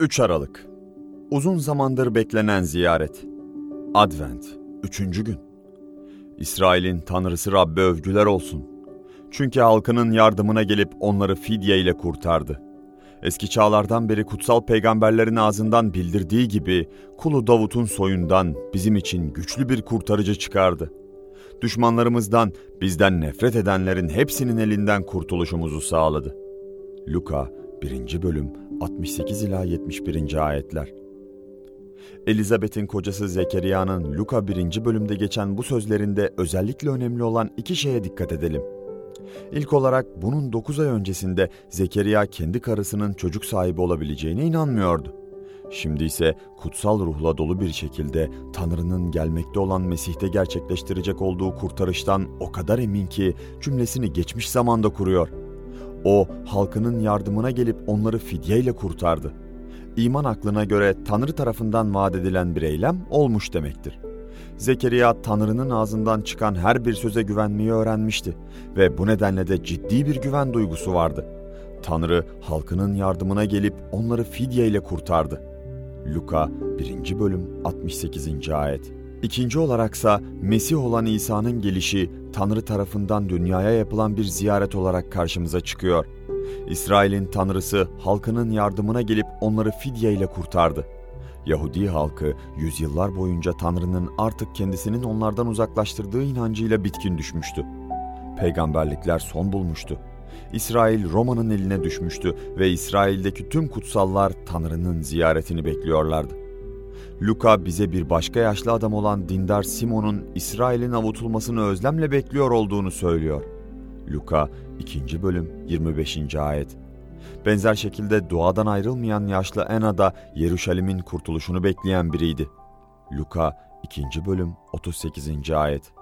3 Aralık Uzun zamandır beklenen ziyaret. Advent, üçüncü gün. İsrail'in tanrısı Rabbe övgüler olsun. Çünkü halkının yardımına gelip onları fidye ile kurtardı. Eski çağlardan beri kutsal peygamberlerin ağzından bildirdiği gibi kulu Davut'un soyundan bizim için güçlü bir kurtarıcı çıkardı. Düşmanlarımızdan, bizden nefret edenlerin hepsinin elinden kurtuluşumuzu sağladı. Luka 1. bölüm 68 ila 71. ayetler. Elizabeth'in kocası Zekeriya'nın Luka 1. bölümde geçen bu sözlerinde özellikle önemli olan iki şeye dikkat edelim. İlk olarak bunun 9 ay öncesinde Zekeriya kendi karısının çocuk sahibi olabileceğine inanmıyordu. Şimdi ise kutsal ruhla dolu bir şekilde Tanrı'nın gelmekte olan Mesih'te gerçekleştirecek olduğu kurtarıştan o kadar emin ki cümlesini geçmiş zamanda kuruyor. O halkının yardımına gelip onları fidyeyle kurtardı. İman aklına göre Tanrı tarafından vaat edilen bir eylem olmuş demektir. Zekeriya Tanrı'nın ağzından çıkan her bir söze güvenmeyi öğrenmişti ve bu nedenle de ciddi bir güven duygusu vardı. Tanrı halkının yardımına gelip onları fidye ile kurtardı. Luka 1. bölüm 68. ayet. İkinci olaraksa Mesih olan İsa'nın gelişi Tanrı tarafından dünyaya yapılan bir ziyaret olarak karşımıza çıkıyor. İsrail'in Tanrısı halkının yardımına gelip onları fidye ile kurtardı. Yahudi halkı yüzyıllar boyunca Tanrı'nın artık kendisinin onlardan uzaklaştırdığı inancıyla bitkin düşmüştü. Peygamberlikler son bulmuştu. İsrail Roma'nın eline düşmüştü ve İsrail'deki tüm kutsallar Tanrı'nın ziyaretini bekliyorlardı. Luka bize bir başka yaşlı adam olan dindar Simon'un İsrail'in avutulmasını özlemle bekliyor olduğunu söylüyor. Luka 2. bölüm 25. ayet. Benzer şekilde duadan ayrılmayan yaşlı Ena da Yeruşalim'in kurtuluşunu bekleyen biriydi. Luka 2. bölüm 38. ayet.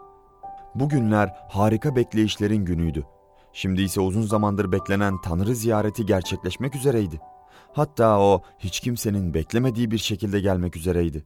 Bu günler harika bekleyişlerin günüydü. Şimdi ise uzun zamandır beklenen Tanrı ziyareti gerçekleşmek üzereydi. Hatta o hiç kimsenin beklemediği bir şekilde gelmek üzereydi.